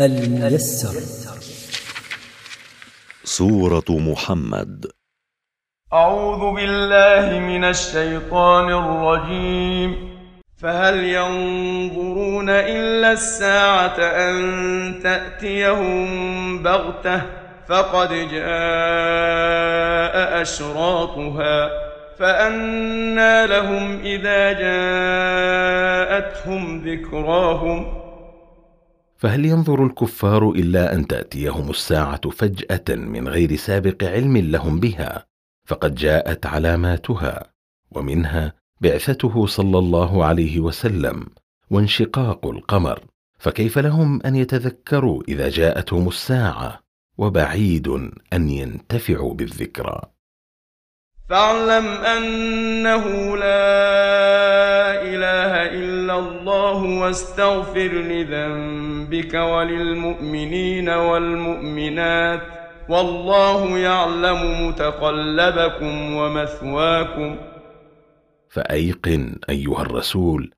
الميسر. سورة محمد. أعوذ بالله من الشيطان الرجيم. فهل ينظرون إلا الساعة أن تأتيهم بغتة؟ فقد جاء أشراطها. فأنى لهم إذا جاءتهم ذكراهم. فهل ينظر الكفار إلا أن تأتيهم الساعة فجأة من غير سابق علم لهم بها؟ فقد جاءت علاماتها ومنها بعثته صلى الله عليه وسلم وانشقاق القمر. فكيف لهم أن يتذكروا إذا جاءتهم الساعة؟ وبعيد أن ينتفعوا بالذكرى. فاعلم أنه لا إله إلا الله واستغفر لذنبك وللمؤمنين والمؤمنات والله يعلم متقلبكم ومثواكم. فأيقن أيها الرسول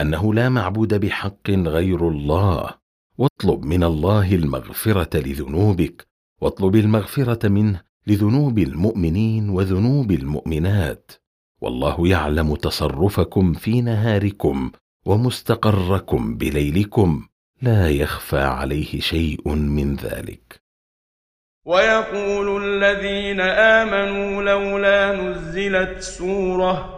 أنه لا معبود بحق غير الله واطلب من الله المغفرة لذنوبك واطلب المغفرة منه لذنوب المؤمنين وذنوب المؤمنات. والله يعلم تصرفكم في نهاركم ومستقركم بليلكم. لا يخفى عليه شيء من ذلك. ويقول الذين آمنوا لولا نزلت سورة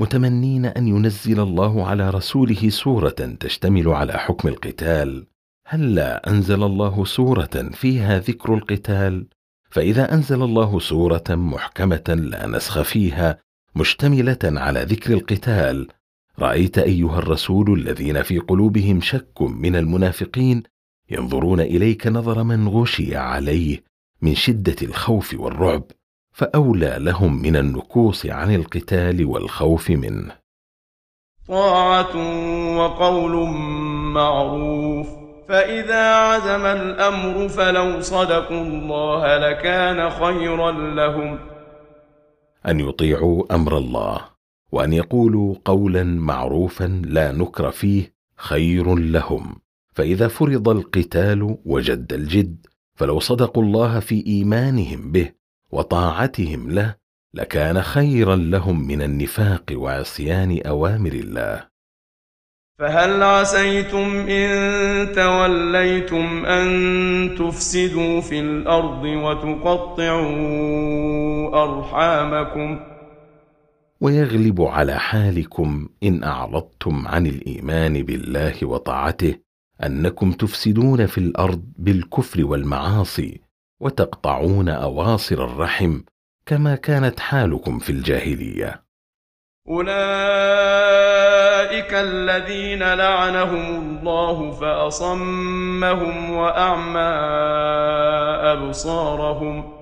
متمنين أن ينزل الله على رسوله سورة تشتمل على حكم القتال. هلا أنزل الله سورة فيها ذكر القتال؟ فإذا أنزل الله سورة محكمة لا نسخ فيها مشتملة على ذكر القتال رأيت أيها الرسول الذين في قلوبهم شك من المنافقين ينظرون إليك نظر من غشي عليه من شدة الخوف والرعب. فأولى لهم من النكوص عن القتال والخوف منه. طاعة وقول معروف فإذا عزم الأمر فلو صدقوا الله لكان خيرا لهم. أن يطيعوا أمر الله وأن يقولوا قولا معروفا لا نكر فيه خير لهم. فإذا فرض القتال وجد الجد فلو صدقوا الله في إيمانهم به وطاعتهم له لكان خيرا لهم من النفاق وعصيان أوامر الله. فهل عسيتم إن توليتم أن تفسدوا في الأرض وتقطعوا أرحامكم؟ ويغلب على حالكم إن أعرضتم عن الإيمان بالله وطاعته أنكم تفسدون في الأرض بالكفر والمعاصي وتقطعون أواصر الرحم كما كانت حالكم في الجاهلية. أولئك الذين لعنهم الله فأصمهم وأعمى أبصارهم.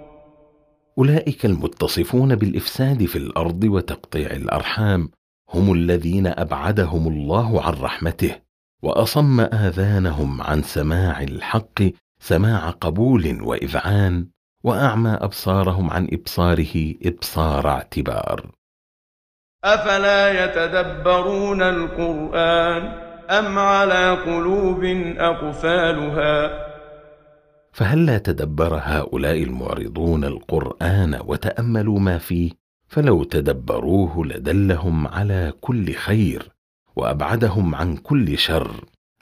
أولئك المتصفون بالإفساد في الأرض وتقطيع الأرحام هم الذين أبعدهم الله عن رحمته وأصم آذانهم عن سماع الحق سماع قبول وإذعان وأعمى أبصارهم عن إبصاره إبصار اعتبار. أفلا يتدبرون القرآن أم على قلوب أقفالها؟ فهل لا تدبر هؤلاء المعرضون القرآن وتأملوا ما فيه؟ فلو تدبروه لدلهم على كل خير وأبعدهم عن كل شر.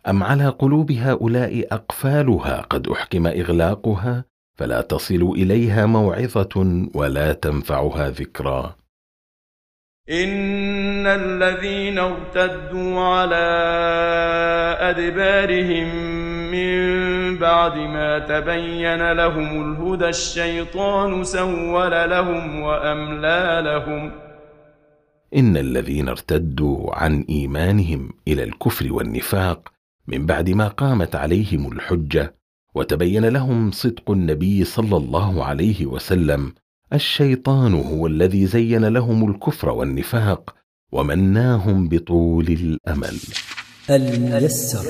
أم على قلوب هؤلاء أقفالها قد أحكم إغلاقها؟ فلا تصل إليها موعظة ولا تنفعها ذكرى. إن الذين ارتدوا على أدبارهم من بعد ما تبين لهم الهدى الشيطان سول لهم وأملى لهم. إن الذين ارتدوا عن إيمانهم إلى الكفر والنفاق من بعد ما قامت عليهم الحجة وتبين لهم صدق النبي صلى الله عليه وسلم الشيطان هو الذي زين لهم الكفر والنفاق ومناهم بطول الأمل. الميسر.